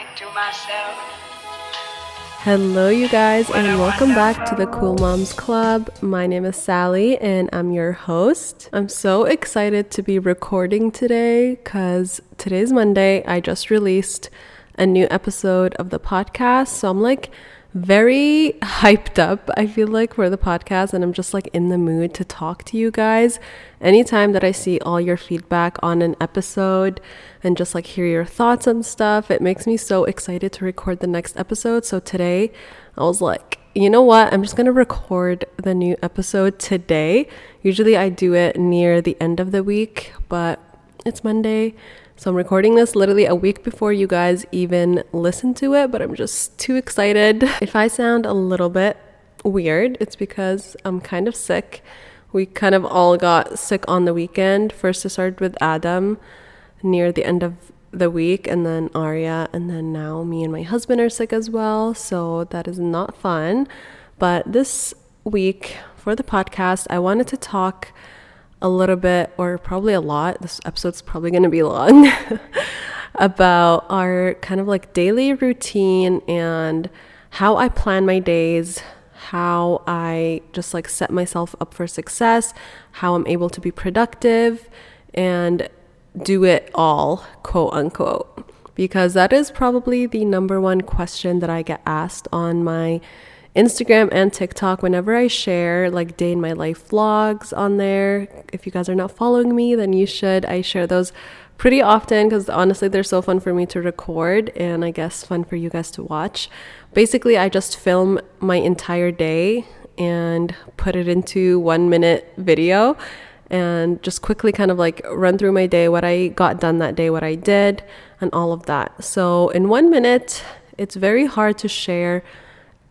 into myself. Hello, you guys, and welcome back to the Cool Moms Club. My name is Sali, and I'm your host. I'm so excited to be recording today because today's Monday. I just released a new episode of the podcast, so I'm like very hyped up, I feel like, for the podcast, and I'm just like in the mood to talk to you guys. Anytime that I see all your feedback on an episode and just like hear your thoughts and stuff, it makes me so excited to record the next episode. So today, I was like, you know what? I'm just gonna record the new episode today. Usually, I do it near the end of the week, but it's Monday. So I'm recording this literally a week before you guys even listen to it, but I'm just too excited. If I sound a little bit weird, it's because I'm kind of sick. We kind of all got sick on the weekend. First, it started with Adam near the end of the week, and then Arya, and then now me and my husband are sick as well. So that is not fun. But this week for the podcast, I wanted to talk a little bit, or probably a lot, this episode's probably going to be long, about our kind of like daily routine and how I plan my days, how I just like set myself up for success, how I'm able to be productive and do it all, quote unquote. Because that is probably the number one question that I get asked on my Instagram and TikTok whenever I share like day in my life vlogs on there. If you guys are not following me, then you should. I share those pretty often because honestly, they're so fun for me to record and I guess fun for you guys to watch. Basically, I just film my entire day and put it into one minute video and just quickly kind of like run through my day, what I got done that day, what I did, and all of that. So, in one minute, it's very hard to share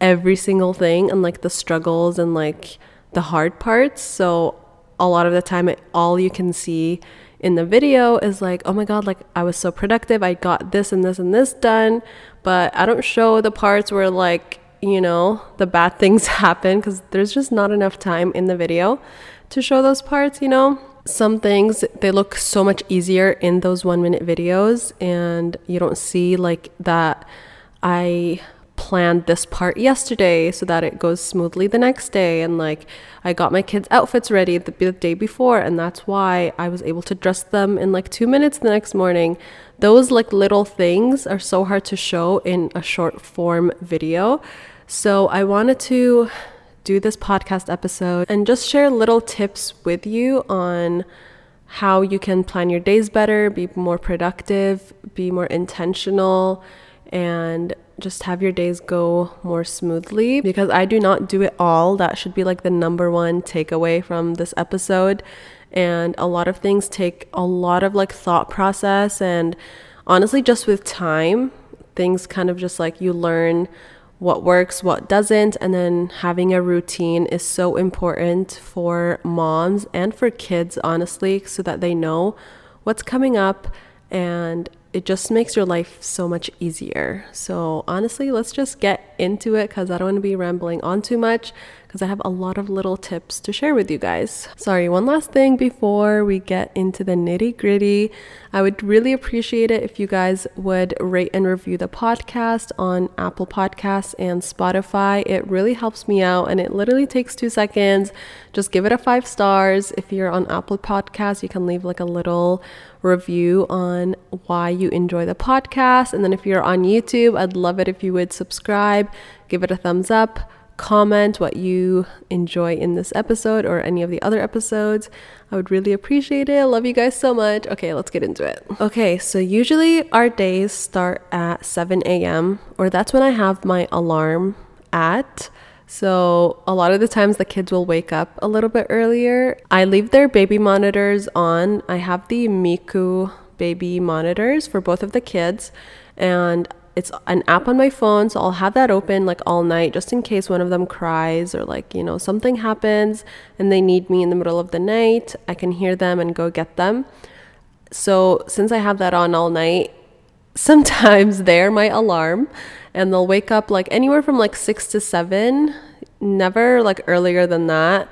every single thing and like the struggles and like the hard parts. So a lot of the time, it, all you can see in the video is like, oh my god, like I was so productive. I got this and this and this done, but I don't show the parts where like you know the bad things happen because there's just not enough time in the video to show those parts. You know. Some things they look so much easier in those one minute videos, and you don't see like that. I planned this part yesterday so that it goes smoothly the next day and like I got my kids outfits ready the, the, day before and that's why I was able to dress them in like 2 minutes the next morning. Those like little things are so hard to show in a short form video. So I wanted to do this podcast episode and just share little tips with you on how you can plan your days better, be more productive, be more intentional and just have your days go more smoothly because I do not do it all. That should be like the number one takeaway from this episode. And a lot of things take a lot of like thought process and honestly, just with time, things kind of just like you learn what works, what doesn't, and then having a routine is so important for moms and for kids, honestly, so that they know what's coming up and it just makes your life so much easier. So, honestly, let's just get into it because I don't want to be rambling on too much because I have a lot of little tips to share with you guys. Sorry, one last thing before we get into the nitty gritty. I would really appreciate it if you guys would rate and review the podcast on Apple Podcasts and Spotify. It really helps me out and it literally takes two seconds. Just give it a five stars. If you're on Apple Podcasts, you can leave like a little review on why you enjoy the podcast. And then if you're on YouTube, I'd love it if you would subscribe, give it a thumbs up, comment what you enjoy in this episode or any of the other episodes. I would really appreciate it. I love you guys so much. Okay, let's get into it. Okay, so usually our days start at 7 a.m., or that's when I have my alarm at. So, a lot of the times the kids will wake up a little bit earlier. I leave their baby monitors on. I have the Miku baby monitors for both of the kids, and it's an app on my phone. So, I'll have that open like all night just in case one of them cries or like, you know, something happens and they need me in the middle of the night. I can hear them and go get them. So, since I have that on all night, sometimes they're my alarm and they'll wake up like anywhere from like six to seven, never like earlier than that.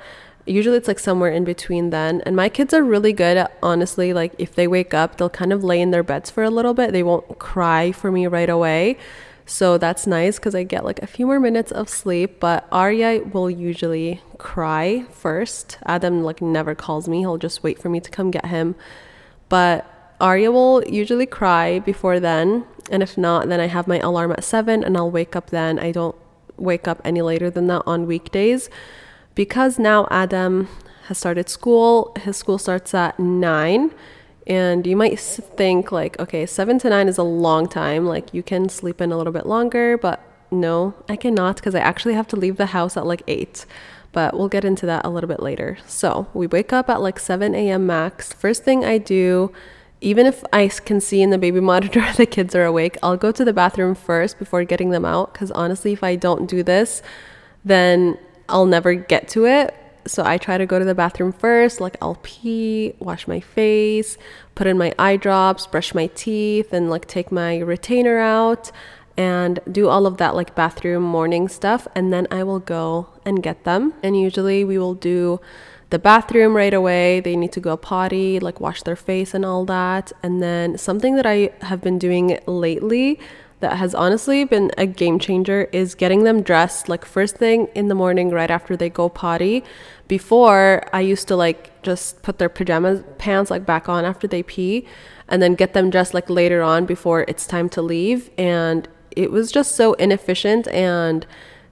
usually it's like somewhere in between then. And my kids are really good at honestly, like if they wake up, they'll kind of lay in their beds for a little bit. They won't cry for me right away. So that's nice because I get like a few more minutes of sleep. But Arya will usually cry first. Adam like never calls me. He'll just wait for me to come get him. But Arya will usually cry before then. And if not, then I have my alarm at seven and I'll wake up then. I don't wake up any later than that on weekdays because now Adam has started school. His school starts at nine. And you might think, like, okay, seven to nine is a long time. Like, you can sleep in a little bit longer, but no, I cannot because I actually have to leave the house at like eight. But we'll get into that a little bit later. So, we wake up at like 7 a.m. max. First thing I do, even if I can see in the baby monitor the kids are awake, I'll go to the bathroom first before getting them out. Because honestly, if I don't do this, then I'll never get to it. So I try to go to the bathroom first, like I'll pee, wash my face, put in my eye drops, brush my teeth, and like take my retainer out and do all of that like bathroom morning stuff. And then I will go and get them. And usually we will do the bathroom right away. They need to go potty, like wash their face and all that. And then something that I have been doing lately that has honestly been a game changer is getting them dressed like first thing in the morning right after they go potty. Before I used to like just put their pajama pants like back on after they pee and then get them dressed like later on before it's time to leave and it was just so inefficient and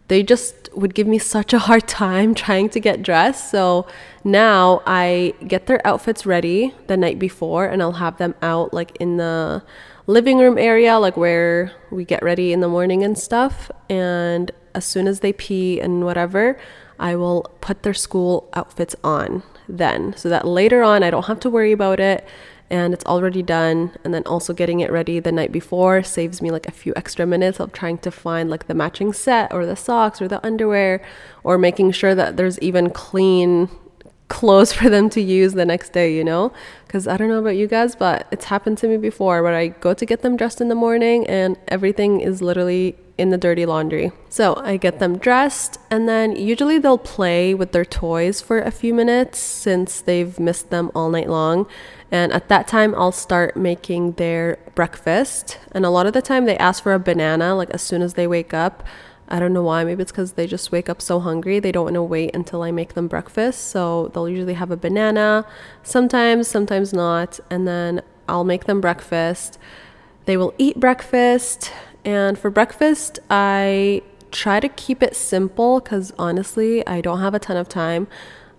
they just would give me such a hard time trying to get dressed. So now I get their outfits ready the night before and I'll have them out like in the living room area, like where we get ready in the morning and stuff. And as soon as they pee and whatever, I will put their school outfits on then so that later on I don't have to worry about it and it's already done. And then also getting it ready the night before saves me like a few extra minutes of trying to find like the matching set or the socks or the underwear or making sure that there's even clean clothes for them to use the next day, you know? Because I don't know about you guys, but it's happened to me before where I go to get them dressed in the morning and everything is literally in the dirty laundry. So I get them dressed and then usually they'll play with their toys for a few minutes since they've missed them all night long. And at that time, I'll start making their breakfast. And a lot of the time, they ask for a banana like as soon as they wake up. I don't know why. Maybe it's because they just wake up so hungry. They don't want to wait until I make them breakfast. So they'll usually have a banana, sometimes, sometimes not. And then I'll make them breakfast. They will eat breakfast. And for breakfast, I try to keep it simple because honestly, I don't have a ton of time.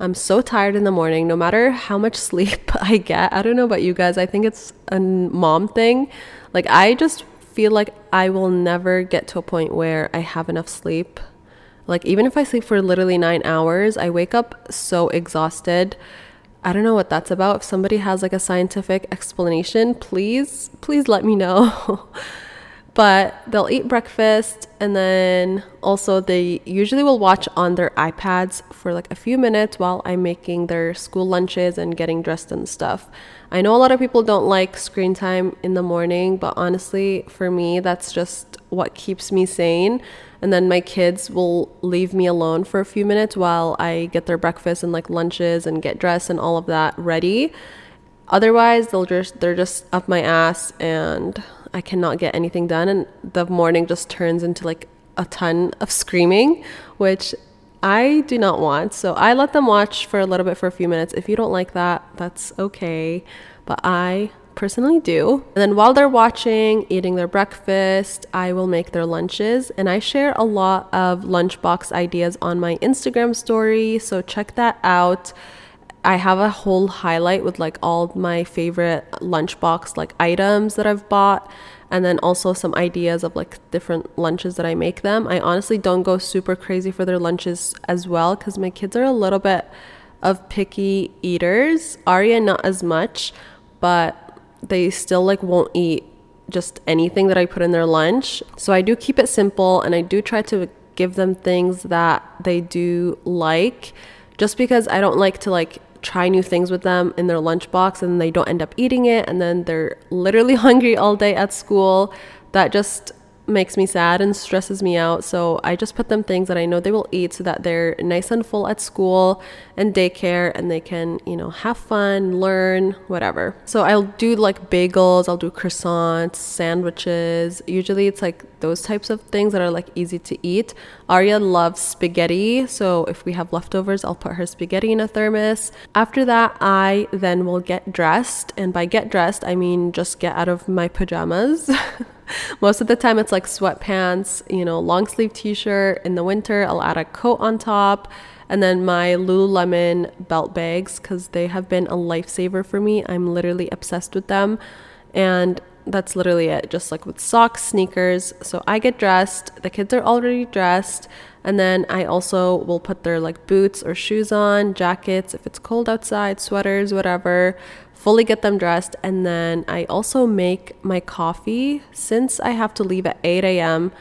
I'm so tired in the morning, no matter how much sleep I get. I don't know about you guys. I think it's a mom thing. Like, I just feel like I will never get to a point where I have enough sleep. Like, even if I sleep for literally nine hours, I wake up so exhausted. I don't know what that's about. If somebody has like a scientific explanation, please, please let me know. but they'll eat breakfast and then also they usually will watch on their iPads for like a few minutes while I'm making their school lunches and getting dressed and stuff. I know a lot of people don't like screen time in the morning, but honestly, for me, that's just what keeps me sane. And then my kids will leave me alone for a few minutes while I get their breakfast and like lunches and get dressed and all of that ready. Otherwise, they'll just they're just up my ass and I cannot get anything done. And the morning just turns into like a ton of screaming, which I do not want. So I let them watch for a little bit for a few minutes. If you don't like that, that's okay. But I personally do. And then while they're watching, eating their breakfast, I will make their lunches. And I share a lot of lunchbox ideas on my Instagram story. So check that out. I have a whole highlight with like all my favorite lunchbox like items that I've bought and then also some ideas of like different lunches that I make them. I honestly don't go super crazy for their lunches as well cuz my kids are a little bit of picky eaters. Arya not as much, but they still like won't eat just anything that I put in their lunch. So I do keep it simple and I do try to give them things that they do like just because I don't like to like try new things with them in their lunchbox and they don't end up eating it and then they're literally hungry all day at school that just makes me sad and stresses me out. So I just put them things that I know they will eat so that they're nice and full at school and daycare and they can, you know, have fun, learn, whatever. So I'll do like bagels, I'll do croissants, sandwiches. Usually it's like those types of things that are like easy to eat. Arya loves spaghetti, so if we have leftovers, I'll put her spaghetti in a thermos. After that, I then will get dressed, and by get dressed, I mean just get out of my pajamas. Most of the time, it's like sweatpants, you know, long sleeve t shirt. In the winter, I'll add a coat on top. And then my Lululemon belt bags, because they have been a lifesaver for me. I'm literally obsessed with them. And that's literally it, just like with socks, sneakers. So I get dressed, the kids are already dressed, and then I also will put their like boots or shoes on, jackets if it's cold outside, sweaters, whatever, fully get them dressed. And then I also make my coffee since I have to leave at 8 a.m.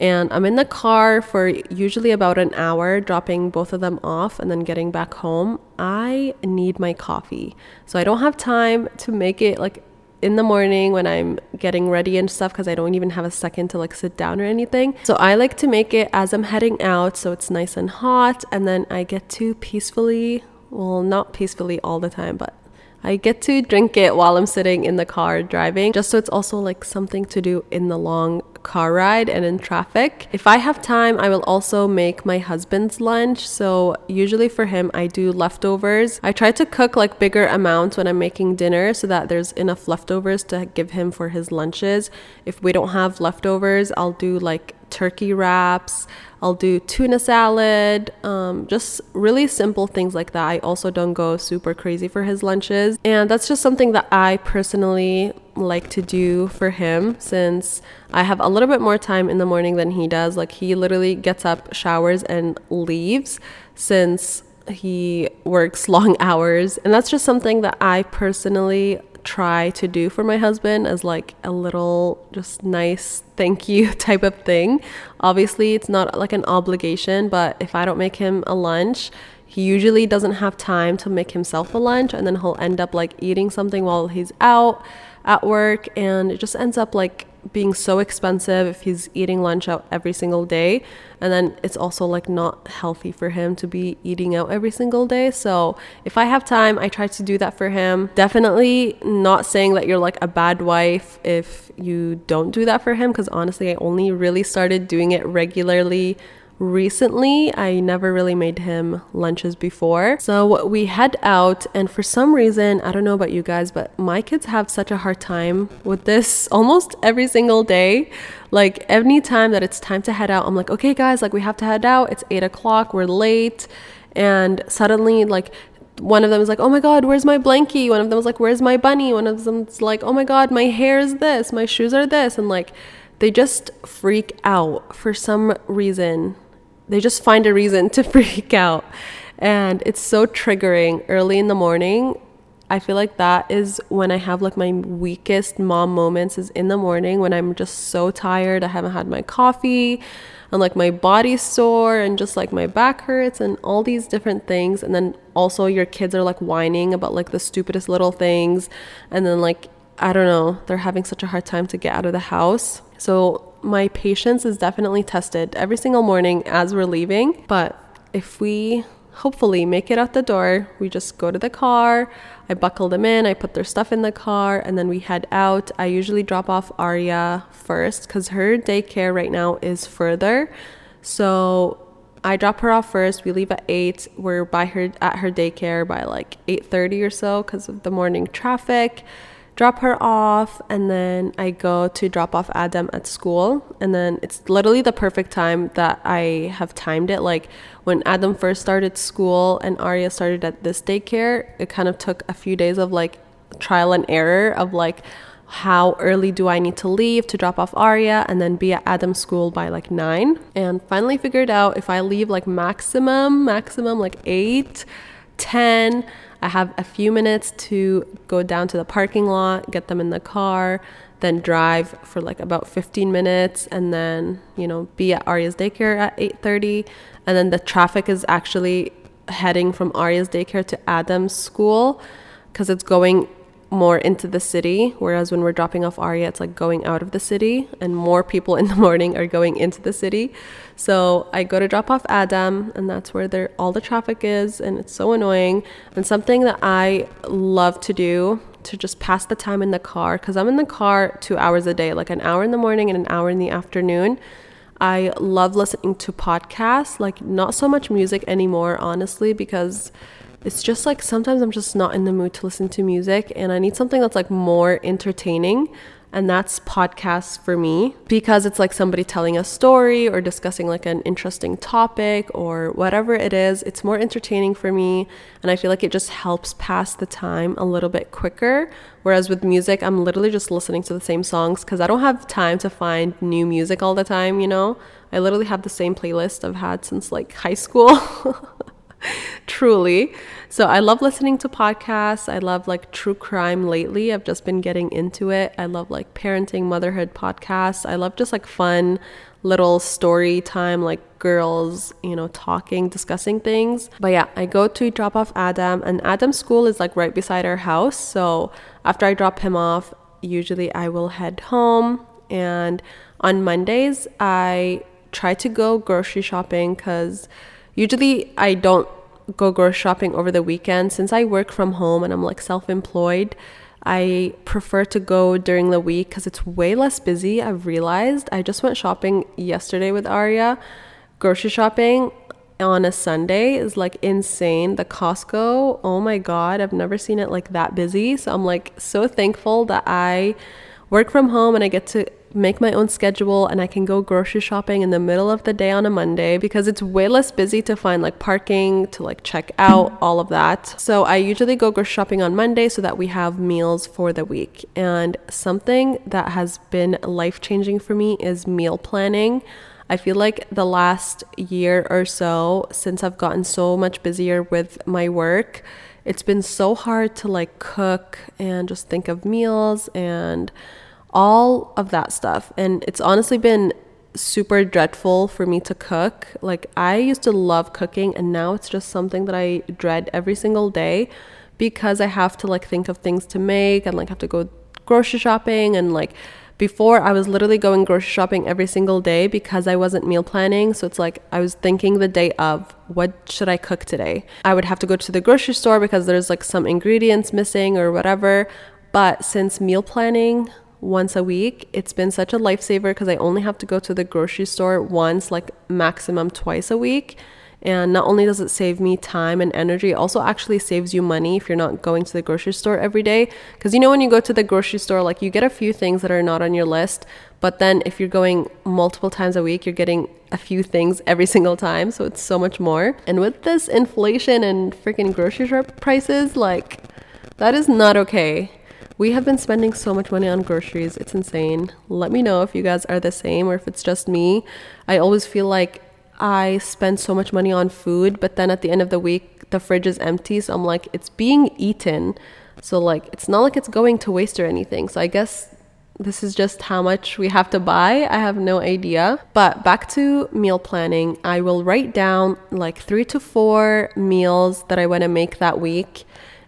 And I'm in the car for usually about an hour, dropping both of them off and then getting back home. I need my coffee. So I don't have time to make it like in the morning when I'm getting ready and stuff because I don't even have a second to like sit down or anything. So I like to make it as I'm heading out so it's nice and hot and then I get to peacefully, well, not peacefully all the time, but I get to drink it while I'm sitting in the car driving, just so it's also like something to do in the long car ride and in traffic. If I have time, I will also make my husband's lunch. So, usually for him, I do leftovers. I try to cook like bigger amounts when I'm making dinner so that there's enough leftovers to give him for his lunches. If we don't have leftovers, I'll do like turkey wraps. I'll do tuna salad, um, just really simple things like that. I also don't go super crazy for his lunches. And that's just something that I personally like to do for him since I have a little bit more time in the morning than he does. Like, he literally gets up, showers, and leaves since he works long hours. And that's just something that I personally try to do for my husband as like a little just nice thank you type of thing. Obviously, it's not like an obligation, but if I don't make him a lunch, he usually doesn't have time to make himself a lunch and then he'll end up like eating something while he's out at work and it just ends up like being so expensive if he's eating lunch out every single day. And then it's also like not healthy for him to be eating out every single day. So if i have time i try to do that for him. Definitely not saying that you're like a bad wife if you don't do that for him because honestly i only really started doing it regularly recently. I never really made him lunches before. So we head out, and for some reason, I don't know about you guys, but my kids have such a hard time with this almost every single day. Like, any time that it's time to head out, I'm like, okay, guys, like, we have to head out. It's eight o'clock, we're late. And suddenly, like, one of them is like, oh my God, where's my blankie? One of them is like, where's my bunny? One of them's like, oh my God, my hair is this, my shoes are this. And like, they just freak out for some reason they just find a reason to freak out. And it's so triggering early in the morning. I feel like that is when I have like my weakest mom moments is in the morning when I'm just so tired. I haven't had my coffee and like my body's sore and just like my back hurts and all these different things. And then also your kids are like whining about like the stupidest little things. And then like, I don't know, they're having such a hard time to get out of the house. So my patience is definitely tested every single morning as we're leaving. But if we hopefully make it out the door, we just go to the car. I buckle them in, I put their stuff in the car, and then we head out. I usually drop off Aria first because her daycare right now is further. So I drop her off first. We leave at eight. We're by her at her daycare by like eight thirty or so because of the morning traffic drop her off and then I go to drop off Adam at school. And then it's literally the perfect time that I have timed it. Like when Adam first started school and Arya started at this daycare it kind of took a few days of like trial and error of like how early do I need to leave to drop off Arya and then be at Adam's school by like 9 and finally figured out if I leave like maximum maximum like 8 10 I have a few minutes to go down to the parking lot, get them in the car, then drive for like about 15 minutes and then, you know, be at Arya's daycare at 8:30 and then the traffic is actually heading from Arya's daycare to Adam's school cuz it's going more into the city, whereas when we're dropping off Arya, it's like going out of the city, and more people in the morning are going into the city. So I go to drop off Adam, and that's where there all the traffic is, and it's so annoying. And something that I love to do to just pass the time in the car, because I'm in the car two hours a day, like an hour in the morning and an hour in the afternoon. I love listening to podcasts, like not so much music anymore, honestly, because it's just like sometimes I'm just not in the mood to listen to music and I need something that's like more entertaining. And that's podcasts for me because it's like somebody telling a story or discussing like an interesting topic or whatever it is. It's more entertaining for me. And I feel like it just helps pass the time a little bit quicker. Whereas with music, I'm literally just listening to the same songs because I don't have time to find new music all the time, you know? I literally have the same playlist I've had since like high school. truly. So I love listening to podcasts. I love like true crime lately. I've just been getting into it. I love like parenting, motherhood podcasts. I love just like fun little story time, like girls, you know, talking, discussing things. But yeah, I go to drop off Adam, and Adam's school is like right beside our house. So after I drop him off, usually I will head home. And on Mondays, I try to go grocery shopping because Usually, I don't go grocery shopping over the weekend since I work from home and I'm like self employed. I prefer to go during the week because it's way less busy. I've realized. I just went shopping yesterday with Aria. Grocery shopping on a Sunday is like insane. The Costco, oh my God, I've never seen it like that busy. So I'm like so thankful that I work from home and I get to make my own schedule and I can go grocery shopping in the middle of the day on a Monday because it's way less busy to find like parking, to like check out, mm-hmm. all of that. So I usually go grocery shopping on Monday so that we have meals for the week. And something that has been life changing for me is meal planning. I feel like the last year or so, since I've gotten so much busier with my work, it's been so hard to like cook and just think of meals and all of that stuff. And it's honestly been super dreadful for me to cook. Like, I used to love cooking, and now it's just something that I dread every single day because I have to like think of things to make and like have to go grocery shopping and like before I was literally going grocery shopping every single day because I wasn't meal planning. So it's like I was thinking the day of what should I cook today? I would have to go to the grocery store because there's like some ingredients missing or whatever. But since meal planning once a week. It's been such a lifesaver because I only have to go to the grocery store once, like maximum twice a week. And not only does it save me time and energy, it also actually saves you money if you're not going to the grocery store every day. Because you know, when you go to the grocery store, like you get a few things that are not on your list. But then if you're going multiple times a week, you're getting a few things every single time. So it's so much more. And with this inflation and freaking grocery store prices, like that is not okay. We have been spending so much money on groceries. It's insane. Let me know if you guys are the same or if it's just me. I always feel like I spend so much money on food, but then at the end of the week, the fridge is empty. So I'm like, it's being eaten. So, like, it's not like it's going to waste or anything. So, I guess this is just how much we have to buy. I have no idea. But back to meal planning, I will write down like three to four meals that I want to make that week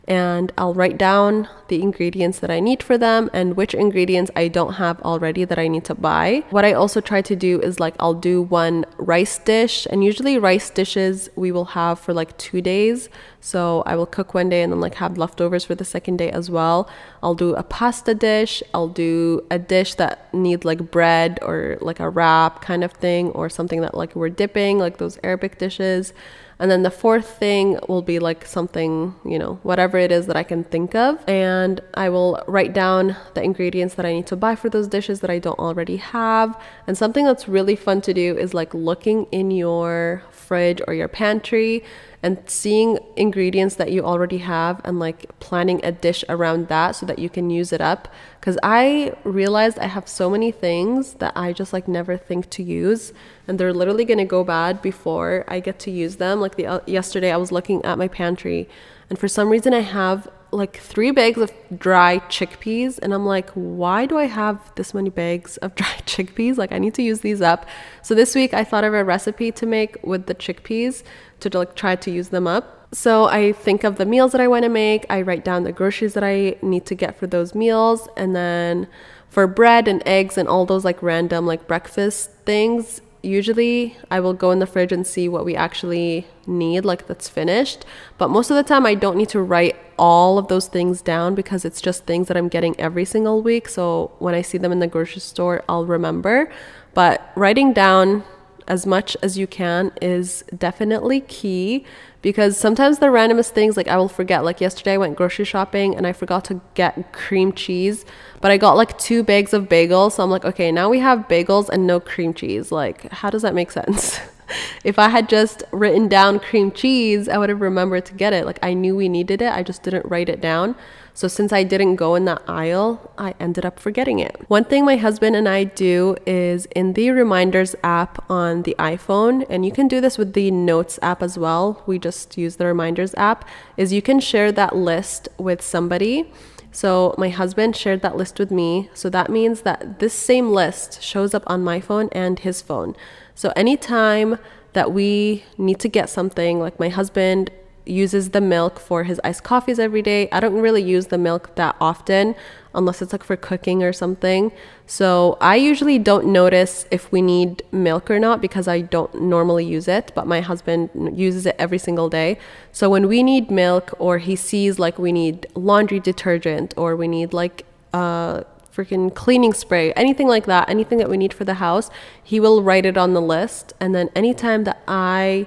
and I'll write down the ingredients that I need for them and which ingredients I don't have already that I need to buy. What I also try to do is like I'll do one rice dish, and usually rice dishes we will have for like two days. So I will cook one day and then like have leftovers for the second day as well. I'll do a pasta dish, I'll do a dish that needs like bread or like a wrap kind of thing, or something that like we're dipping, like those Arabic dishes. And then the fourth thing will be like something, you know, whatever it is that I can think of. And I will write down the ingredients that I need to buy for those dishes that I don't already have. And something that's really fun to do is like looking in your fridge or your pantry and seeing ingredients that you already have and like planning a dish around that so that you can use it up. Because i realized i have so many things that i just like never think to use and they're literally going to go bad before i get to use them. Like the uh, yesterday i was looking at my pantry and for some reason i have like three bags of dry chickpeas and i'm like why do i have this many bags of dry chickpeas? Like i need to use these up. So this week i thought of a recipe to make with the chickpeas to like try to use them up. So I think of the meals that I want to make, I write down the groceries that I need to get for those meals, and then for bread and eggs and all those like random like breakfast things, usually I will go in the fridge and see what we actually need, like that's finished. But most of the time, I don't need to write all of those things down because it's just things that I'm getting every single week. So when I see them in the grocery store, I'll remember. But writing down as much as you can is definitely key because sometimes the randomest things like I will forget. Like yesterday I went grocery shopping and I forgot to get cream cheese, but I got like two bags of bagels. So I'm like, okay, now we have bagels and no cream cheese. Like, how does that make sense? if I had just written down cream cheese, I would have remembered to get it. Like I knew we needed it, I just didn't write it down. So since I didn't go in that aisle, I ended up forgetting it. One thing my husband and I do is in the reminders app on the iPhone, and you can do this with the notes app as well. We just use the reminders app, is you can share that list with somebody. So my husband shared that list with me. So that means that this same list shows up on my phone and his phone. So anytime that we need to get something, like my husband uses the milk for his iced coffees every day. I don't really use the milk that often unless it's like for cooking or something. So I usually don't notice if we need milk or not because I don't normally use it, but my husband uses it every single day. So when we need milk or he sees like we need laundry detergent or we need like uh freaking cleaning spray, anything like that, anything that we need for the house, he will write it on the list and then anytime that I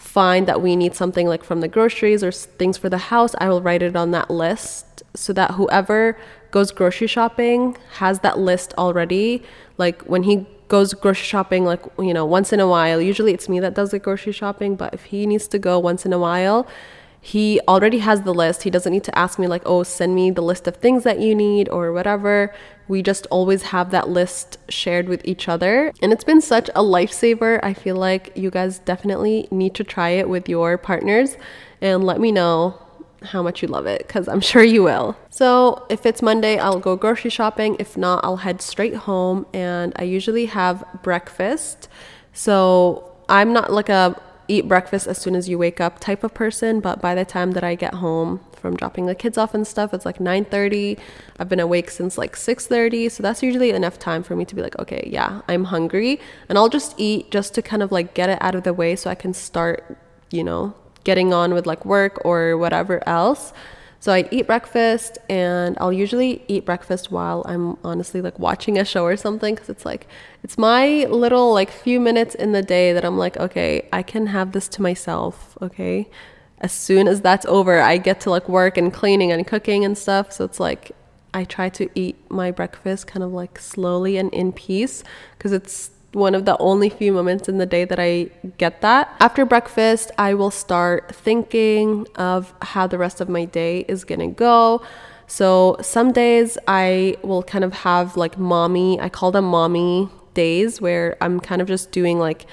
find that we need something like from the groceries or things for the house, I will write it on that list so that whoever goes grocery shopping has that list already. Like when he goes grocery shopping, like, you know, once in a while, usually it's me that does the grocery shopping, but if he needs to go once in a while, he already has the list. He doesn't need to ask me, like, oh, send me the list of things that you need or whatever. We just always have that list shared with each other. And it's been such a lifesaver. I feel like you guys definitely need to try it with your partners and let me know how much you love it because I'm sure you will. So, if it's Monday, I'll go grocery shopping. If not, I'll head straight home and I usually have breakfast. So, I'm not like a eat breakfast as soon as you wake up type of person, but by the time that I get home from dropping the kids off and stuff, it's like 9:30. I've been awake since like 6:30, so that's usually enough time for me to be like, okay, yeah, I'm hungry, and I'll just eat just to kind of like get it out of the way so I can start, you know, getting on with like work or whatever else. So I eat breakfast and I'll usually eat breakfast while I'm honestly like watching a show or something because it's like it's my little like few minutes in the day that I'm like, okay, I can have this to myself, okay? As soon as that's over, I get to like work and cleaning and cooking and stuff. So it's like I try to eat my breakfast kind of like slowly and in peace because it's one of the only few moments in the day that I get that. After breakfast, I will start thinking of how the rest of my day is gonna go. So some days I will kind of have like mommy, I call them mommy days where I'm kind of just doing like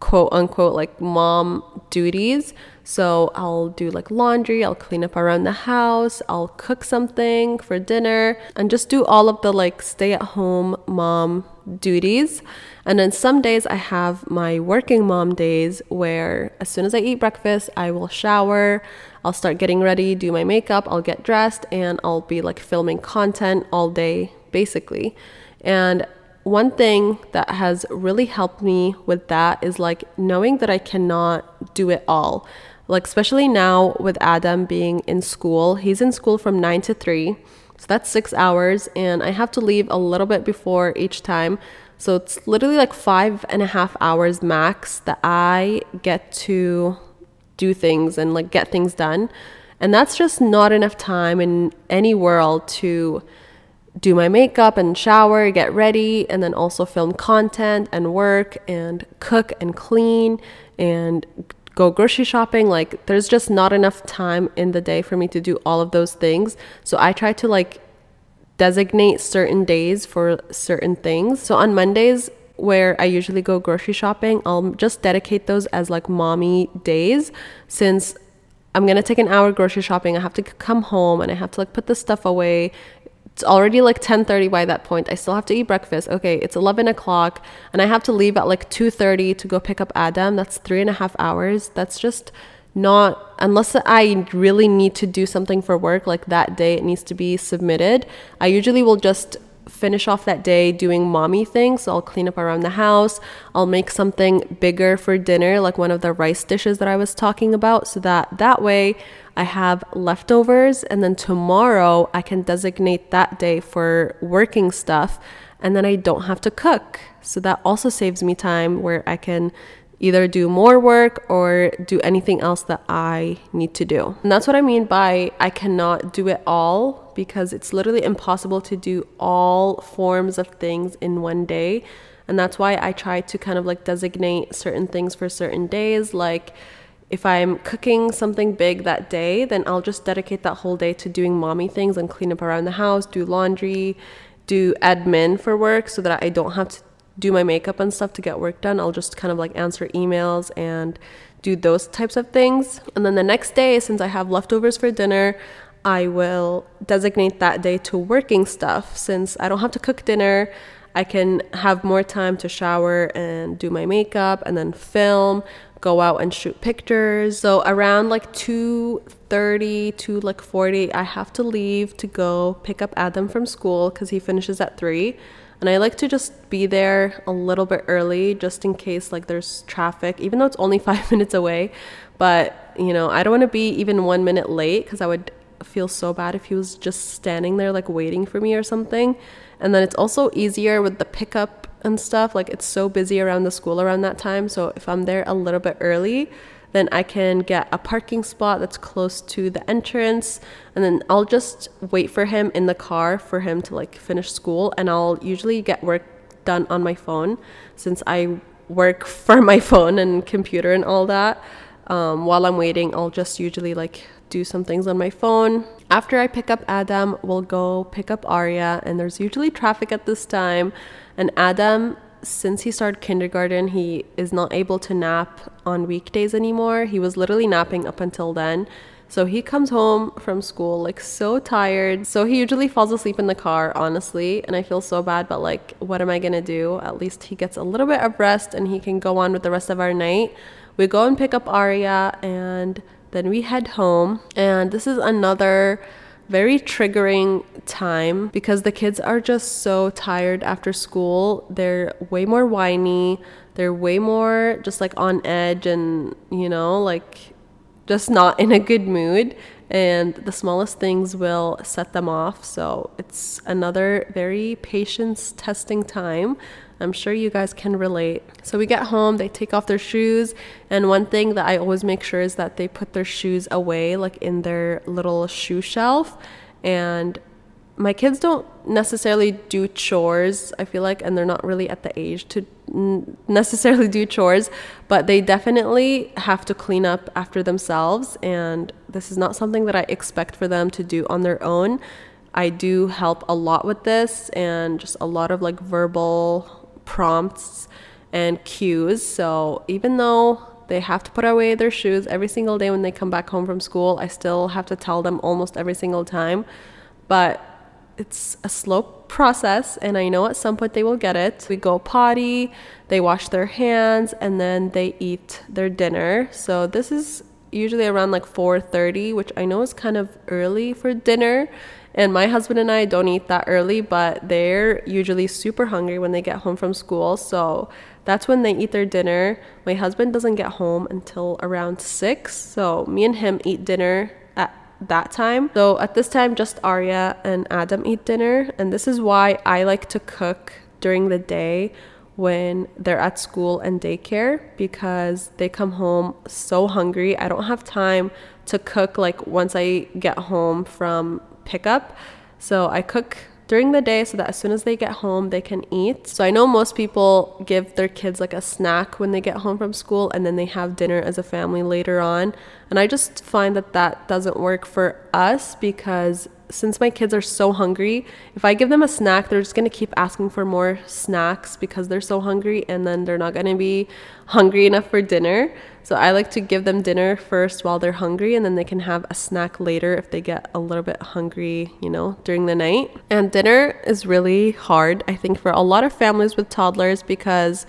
quote unquote like mom duties. So I'll do like laundry, I'll clean up around the house, I'll cook something for dinner, and just do all of the like stay at home mom duties. And then some days I have my working mom days where as soon as I eat breakfast, I will shower, I'll start getting ready, do my makeup, I'll get dressed, and I'll be like filming content all day basically. And one thing that has really helped me with that is like knowing that I cannot do it all. Like, especially now with Adam being in school, he's in school from 9 to 3. So that's six hours, and I have to leave a little bit before each time. So it's literally like five and a half hours max that I get to do things and like get things done. And that's just not enough time in any world to do my makeup and shower, get ready, and then also film content and work and cook and clean and go grocery shopping. Like, there's just not enough time in the day for me to do all of those things. So, I try to like designate certain days for certain things. So, on Mondays, where I usually go grocery shopping, I'll just dedicate those as like mommy days. Since I'm gonna take an hour grocery shopping. I have to come home and I have to like put the stuff away. It's already like 10.30 by that point. I still have to eat breakfast. Okay it's 11 o'clock and i have to leave at like 2.30 to go pick up adam. That's three and a half hours. That's just not unless I really need to do something for work like that day it needs to be submitted. I usually will just finish off that day doing mommy things. So I'll clean up around the house. I'll make something bigger for dinner, like one of the rice dishes that I was talking about, so that that way I have leftovers. And then tomorrow I can designate that day for working stuff. And then I don't have to cook. So that also saves me time where I can either do more work or do anything else that I need to do. And that's what I mean by I cannot do it all because it's literally impossible to do all forms of things in one day. And that's why I try to kind of like designate certain things for certain days. Like if I'm cooking something big that day, then I'll just dedicate that whole day to doing mommy things and clean up around the house, do laundry, do admin for work so that I don't have to do my makeup and stuff to get work done. I'll just kind of like answer emails and do those types of things. And then the next day, since I have leftovers for dinner, I will designate that day to working stuff. Since I don't have to cook dinner, I can have more time to shower and do my makeup and then film, go out and shoot pictures. So around like 2:30 to like 40, I have to leave to go pick up Adam from school cuz he finishes at 3. And I like to just be there a little bit early just in case like there's traffic, even though it's only five minutes away. But, you know, I don't want to be even one minute late because I would feel so bad if he was just standing there like waiting for me or something. And then it's also easier with the pickup and stuff. Like it's so busy around the school around that time. So if I'm there a little bit early, then I can get a parking spot that's close to the entrance and then I'll just wait for him in the car for him to like finish school and I'll usually get work done on my phone since I work for my phone and computer and all that. Um, while I'm waiting, I'll just usually like do some things on my phone. After I pick up Adam, we'll go pick up Arya, and there's usually traffic at this time. And Adam since he started kindergarten, he is not able to nap on weekdays anymore. He was literally napping up until then. So he comes home from school like so tired. So he usually falls asleep in the car, honestly. And I feel so bad, but like, what am I gonna do? At least he gets a little bit of rest and he can go on with the rest of our night. We go and pick up Arya and then we head home. And this is another very triggering time because the kids are just so tired after school. They're way more whiny. They're way more just like on edge and, you know, like just not in a good mood. And the smallest things will set them off. So it's another very patience testing time. I'm sure you guys can relate. So we get home, they take off their shoes, and one thing that I always make sure is that they put their shoes away, like in their little shoe shelf. And my kids don't necessarily do chores, I feel like, and they're not really at the age to necessarily do chores, but they definitely have to clean up after themselves. And this is not something that I expect for them to do on their own. I do help a lot with this and just a lot of like verbal prompts and cues. So even though they have to put away their shoes every single day when they come back home from school, I still have to tell them almost every single time. But it's a slow process and I know at some point they will get it. We go potty, they wash their hands and then they eat their dinner. So this is usually around like 4:30, which I know is kind of early for dinner and my husband and I don't eat that early, but they're usually super hungry when they get home from school. So that's when they eat their dinner. My husband doesn't get home until around six. So me and him eat dinner at that time. So at this time, just Arya and Adam eat dinner. And this is why I like to cook during the day when they're at school and daycare because they come home so hungry. I don't have time to cook like once I get home from pickup. So I cook during the day so that as soon as they get home, they can eat. So I know most people give their kids like a snack when they get home from school and then they have dinner as a family later on. And I just find that that doesn't work for us because since my kids are so hungry, if I give them a snack, they're just going to keep asking for more snacks because they're so hungry and then they're not going to be hungry enough for dinner. So I like to give them dinner first while they're hungry and then they can have a snack later if they get a little bit hungry, you know, during the night. And dinner is really hard, I think, for a lot of families with toddlers because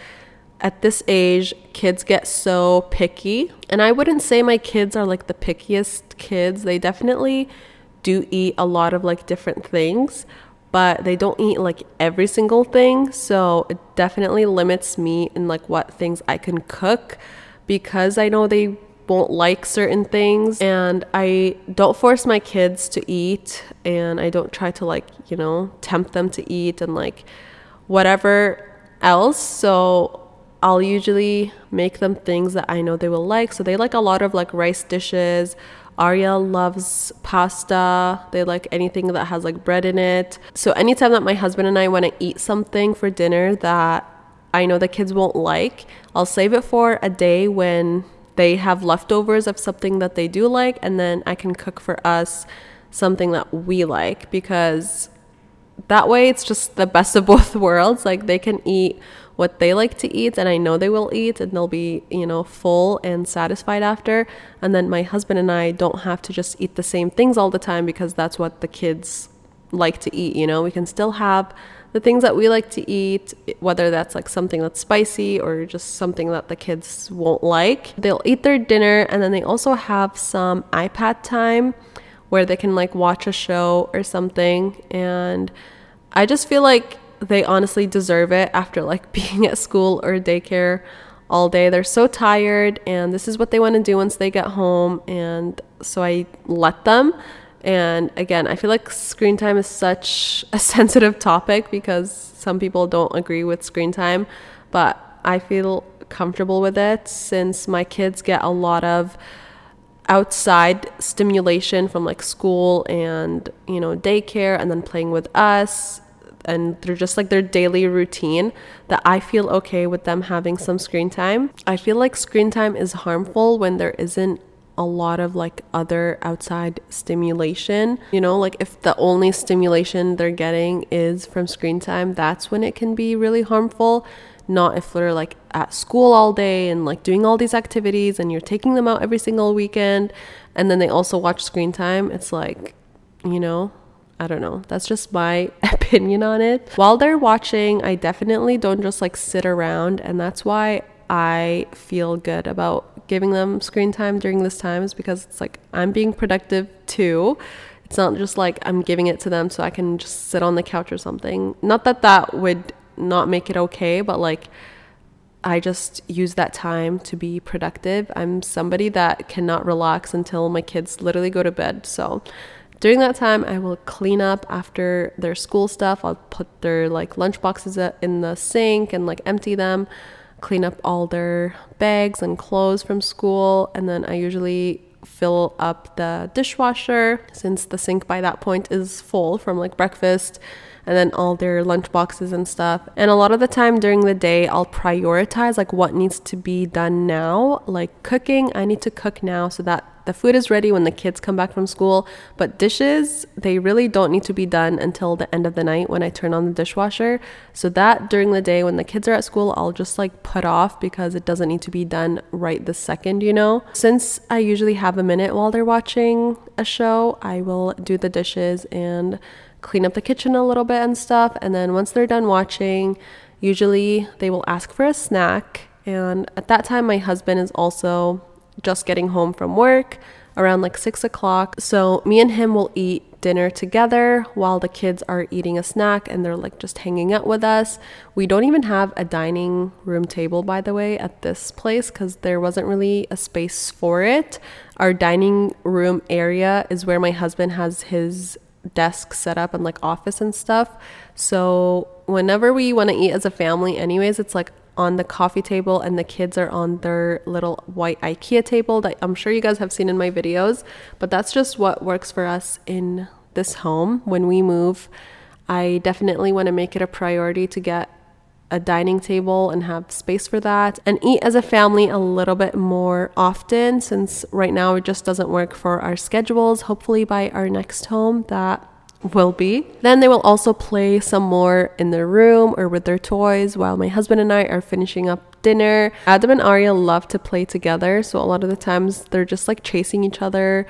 at this age, kids get so picky. And I wouldn't say my kids are like the pickiest kids. They definitely do eat a lot of like different things, but they don't eat like every single thing. So it definitely limits me in like what things I can cook because I know they won't like certain things and I don't force my kids to eat and I don't try to like, you know, tempt them to eat and like whatever else. So I'll usually make them things that I know they will like. So they like a lot of like rice dishes. Arya loves pasta. They like anything that has like bread in it. So anytime that my husband and I want to eat something for dinner that I know the kids won't like, I'll save it for a day when they have leftovers of something that they do like, and then I can cook for us something that we like because that way it's just the best of both worlds. Like they can eat what they like to eat and I know they will eat and they'll be, you know, full and satisfied after. And then my husband and I don't have to just eat the same things all the time because that's what the kids like to eat, you know. We can still have the things that we like to eat, whether that's like something that's spicy or just something that the kids won't like. They'll eat their dinner and then they also have some iPad time where they can like watch a show or something. And I just feel like they honestly deserve it after like being at school or daycare all day. They're so tired and this is what they want to do once they get home. And so I let them and again, I feel like screen time is such a sensitive topic because some people don't agree with screen time, but I feel comfortable with it since my kids get a lot of outside stimulation from like school and, you know, daycare and then playing with us and they're just like their daily routine that I feel okay with them having some screen time. I feel like screen time is harmful when there isn't a lot of like other outside stimulation. You know, like if the only stimulation they're getting is from screen time, that's when it can be really harmful. Not if they're like at school all day and like doing all these activities and you're taking them out every single weekend and then they also watch screen time. It's like, you know, I don't know. That's just my opinion on it. While they're watching, I definitely don't just like sit around and that's why I feel good about giving them screen time during this time is because it's like I'm being productive too. It's not just like I'm giving it to them so I can just sit on the couch or something. Not that that would not make it okay, but like I just use that time to be productive. I'm somebody that cannot relax until my kids literally go to bed. So during that time, I will clean up after their school stuff. I'll put their like lunch boxes in the sink and like empty them clean up all their bags and clothes from school. And then I usually fill up the dishwasher since the sink by that point is full from like breakfast and then all their lunch boxes and stuff. And a lot of the time during the day, I'll prioritize like what needs to be done now. Like cooking, I need to cook now so that the food is ready when the kids come back from school, but dishes, they really don't need to be done until the end of the night when I turn on the dishwasher. So that during the day when the kids are at school, I'll just like put off because it doesn't need to be done right this second, you know? Since I usually have a minute while they're watching a show, I will do the dishes and clean up the kitchen a little bit and stuff. And then once they're done watching, usually they will ask for a snack. And at that time, my husband is also just getting home from work around like six o'clock. So me and him will eat dinner together while the kids are eating a snack and they're like just hanging out with us. We don't even have a dining room table, by the way, at this place because there wasn't really a space for it. Our dining room area is where my husband has his desk set up and like office and stuff. So whenever we want to eat as a family, anyways, it's like on the coffee table and the kids are on their little white IKEA table that I'm sure you guys have seen in my videos, but that's just what works for us in this home when we move. I definitely want to make it a priority to get a dining table and have space for that and eat as a family a little bit more often since right now it just doesn't work for our schedules. Hopefully, by our next home, that will be. Then they will also play some more in their room or with their toys while my husband and I are finishing up dinner. Adam and Arya love to play together, so a lot of the times they're just like chasing each other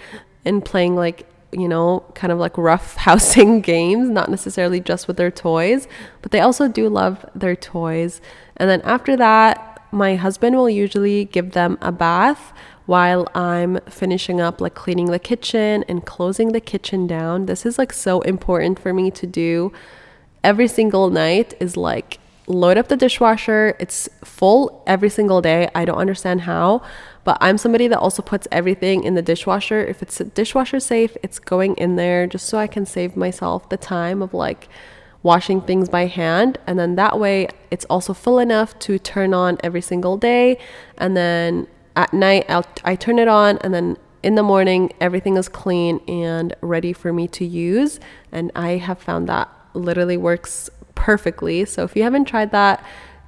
and playing like you know, kind of like rough housing games, not necessarily just with their toys, but they also do love their toys. And then after that, my husband will usually give them a bath while I'm finishing up like cleaning the kitchen and closing the kitchen down. This is like so important for me to do every single night is like load up the dishwasher. It's full every single day. I don't understand how, but I'm somebody that also puts everything in the dishwasher. If it's dishwasher safe, it's going in there just so I can save myself the time of like washing things by hand. And then that way it's also full enough to turn on every single day. And then at night, I'll, I turn it on and then in the morning, everything is clean and ready for me to use. And I have found that literally works perfectly. So if you haven't tried that,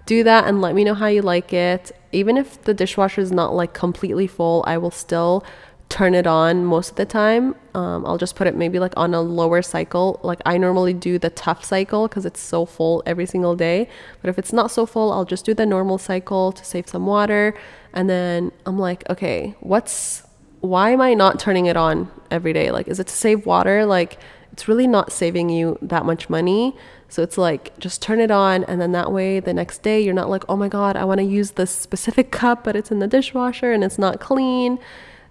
do that and let me know how you like it. Even if the dishwasher is not like completely full, I will still turn it on most of the time. Um, I'll just put it maybe like on a lower cycle. Like I normally do the tough cycle because it's so full every single day. But if it's not so full, I'll just do the normal cycle to save some water. And then I'm like, okay, what's why am I not turning it on every day? Like, is it to save water? Like, it's really not saving you that much money. So it's like just turn it on, and then that way the next day you're not like, oh my god, I want to use this specific cup, but it's in the dishwasher and it's not clean.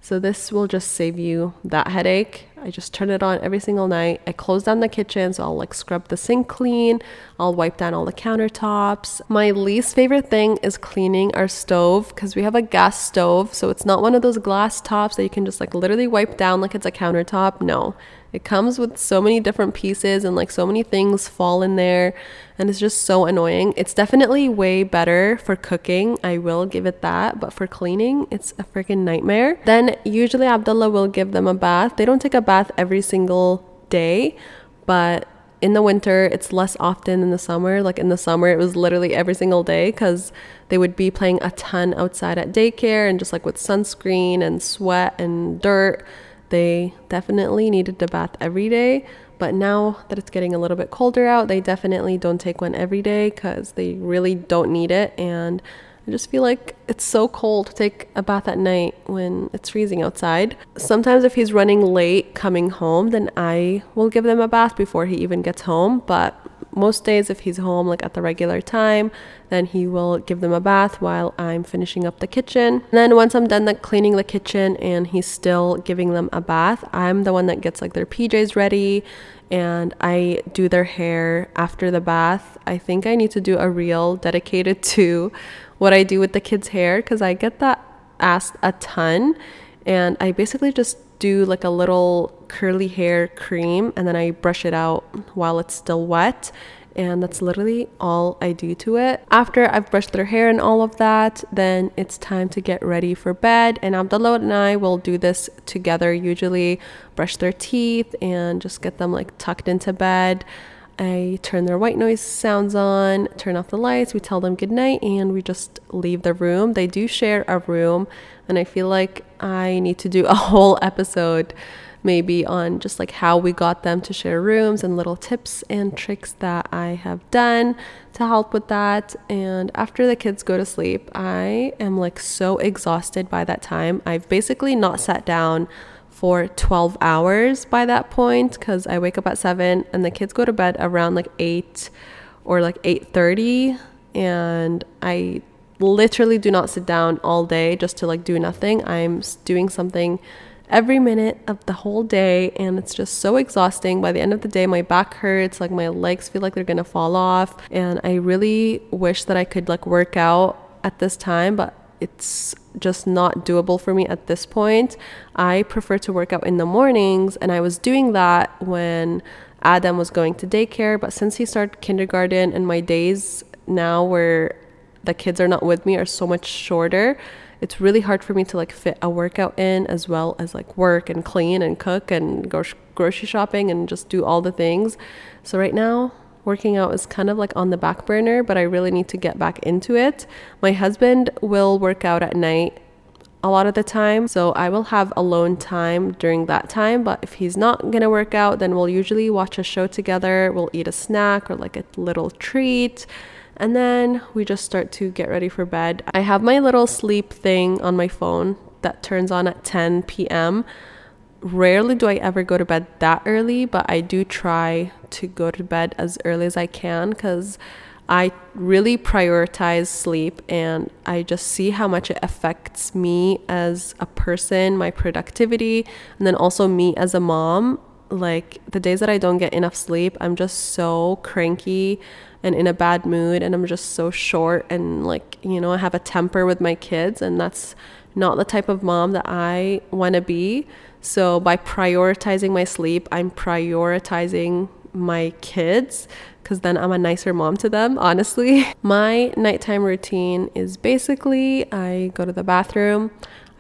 So this will just save you that headache. I just turn it on every single night. I close down the kitchen, so I'll like scrub the sink clean. I'll wipe down all the countertops. My least favorite thing is cleaning our stove because we have a gas stove, so it's not one of those glass tops that you can just like literally wipe down like it's a countertop. No. It comes with so many different pieces and like so many things fall in there and it's just so annoying. It's definitely way better for cooking. I will give it that, but for cleaning, it's a freaking nightmare. Then usually Abdullah will give them a bath. They don't take a bath every single day, but in the winter it's less often in the summer like in the summer it was literally every single day because they would be playing a ton outside at daycare and just like with sunscreen and sweat and dirt they definitely needed a bath every day, but now that it's getting a little bit colder out, they definitely don't take one every day because they really don't need it. And I just feel like it's so cold to take a bath at night when it's freezing outside. Sometimes, if he's running late coming home, then I will give them a bath before he even gets home. But most days if he's home like at the regular time then he will give them a bath while i'm finishing up the kitchen. And then once i'm done like cleaning the kitchen and he's still giving them a bath i'm the one that gets like their pjs ready and i do their hair after the bath. I think i need to do a reel dedicated to what i do with the kids hair because i get that asked a ton and i basically just do like a little curly hair cream and then I brush it out while it's still wet. And that's literally all I do to it. After I've brushed their hair and all of that, then it's time to get ready for bed. And Abdullah and I will do this together, usually brush their teeth and just get them like tucked into bed. I turn their white noise sounds on, turn off the lights, we tell them good night, and we just leave the room. They do share a room, and I feel like I need to do a whole episode maybe on just like how we got them to share rooms and little tips and tricks that I have done to help with that. And after the kids go to sleep, I am like so exhausted by that time. I've basically not sat down for 12 hours by that point because I wake up at 7 and the kids go to bed around like 8 or like 8:30 and I literally do not sit down all day just to like do nothing. I'm doing something every minute of the whole day and it's just so exhausting. By the end of the day, my back hurts, like my legs feel like they're going to fall off and I really wish that I could like work out at this time, but it's just not doable for me at this point. I prefer to work out in the mornings, and I was doing that when Adam was going to daycare. But since he started kindergarten, and my days now where the kids are not with me are so much shorter, it's really hard for me to like fit a workout in as well as like work and clean and cook and go grocery shopping and just do all the things. So right now, working out is kind of like on the back burner, but I really need to get back into it. My husband will work out at night a lot of the time, so I will have alone time during that time. But if he's not gonna work out, then we'll usually watch a show together, we'll eat a snack or like a little treat. And then we just start to get ready for bed. I have my little sleep thing on my phone that turns on at 10 p.m rarely do I ever go to bed that early, but I do try to go to bed as early as I can because I really prioritize sleep and I just see how much it affects me as a person, my productivity, and then also me as a mom. Like the days that I don't get enough sleep, I'm just so cranky and in a bad mood and I'm just so short and like, you know, I have a temper with my kids and that's not the type of mom that I want to be. So by prioritizing my sleep, I'm prioritizing my kids because then I'm a nicer mom to them, honestly. My nighttime routine is basically I go to the bathroom.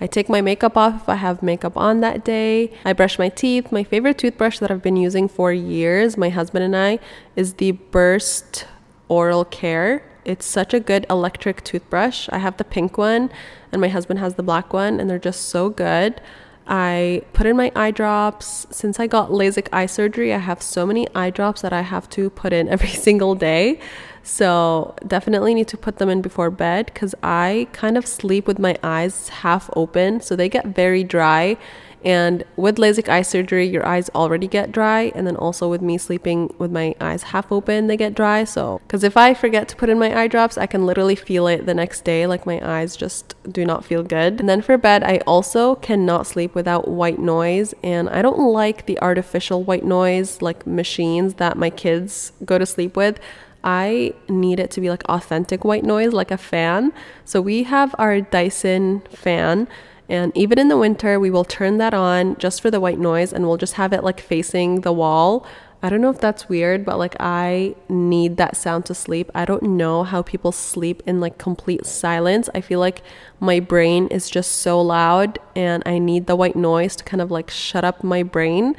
I take my makeup off if I have makeup on that day. I brush my teeth. My favorite toothbrush that I've been using for years, my husband and I, is the Burst Oral Care. It's such a good electric toothbrush. I have the pink one, and my husband has the black one, and they're just so good. I put in my eye drops. Since I got LASIK eye surgery, I have so many eye drops that I have to put in every single day. So, definitely need to put them in before bed because I kind of sleep with my eyes half open. So, they get very dry and with LASIK eye surgery, your eyes already get dry. And then also with me sleeping with my eyes half open, they get dry. So, because if I forget to put in my eye drops, I can literally feel it the next day. Like my eyes just do not feel good. And then for bed, I also cannot sleep without white noise. And I don't like the artificial white noise, like machines that my kids go to sleep with. I need it to be like authentic white noise, like a fan. So we have our Dyson fan and even in the winter, we will turn that on just for the white noise and we'll just have it like facing the wall. I don't know if that's weird, but like I need that sound to sleep. I don't know how people sleep in like complete silence. I feel like my brain is just so loud and I need the white noise to kind of like shut up my brain.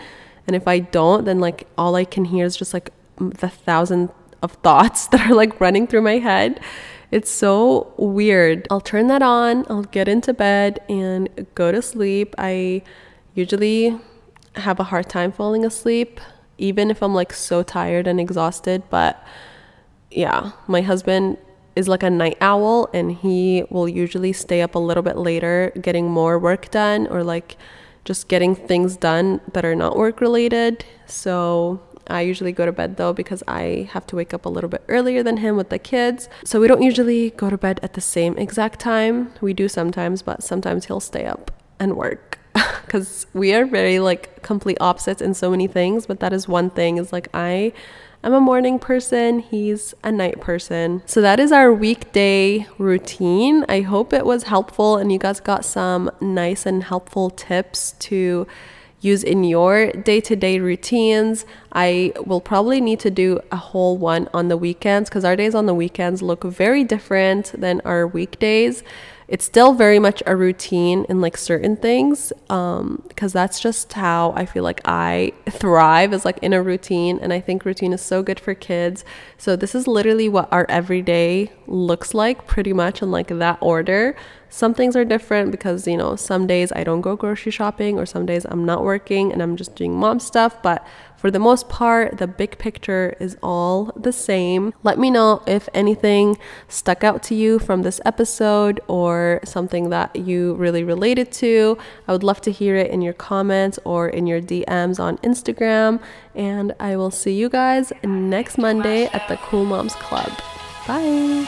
And if I don't, then like all I can hear is just like the thousand of thoughts that are like running through my head. It's so weird. I'll turn that on, I'll get into bed and go to sleep. I usually have a hard time falling asleep, even if I'm like so tired and exhausted. But yeah, my husband is like a night owl and he will usually stay up a little bit later getting more work done or like just getting things done that are not work related. So I usually go to bed though because I have to wake up a little bit earlier than him with the kids. So we don't usually go to bed at the same exact time. We do sometimes, but sometimes he'll stay up and work because we are very like complete opposites in so many things. But that is one thing is like I I'm a morning person, he's a night person. So that is our weekday routine. I hope it was helpful and you guys got some nice and helpful tips to use in your day to day routines. I will probably need to do a whole one on the weekends because our days on the weekends look very different than our weekdays it's still very much a routine in like certain things um because that's just how i feel like i thrive is like in a routine and i think routine is so good for kids. So this is literally what our everyday looks like pretty much in like that order. Some things are different because you know some days i don't go grocery shopping or some days i'm not working and i'm just doing mom stuff but for the most part, the big picture is all the same. Let me know if anything stuck out to you from this episode or something that you really related to. I would love to hear it in your comments or in your DMs on Instagram. And I will see you guys next Monday at the Cool Moms Club. Bye.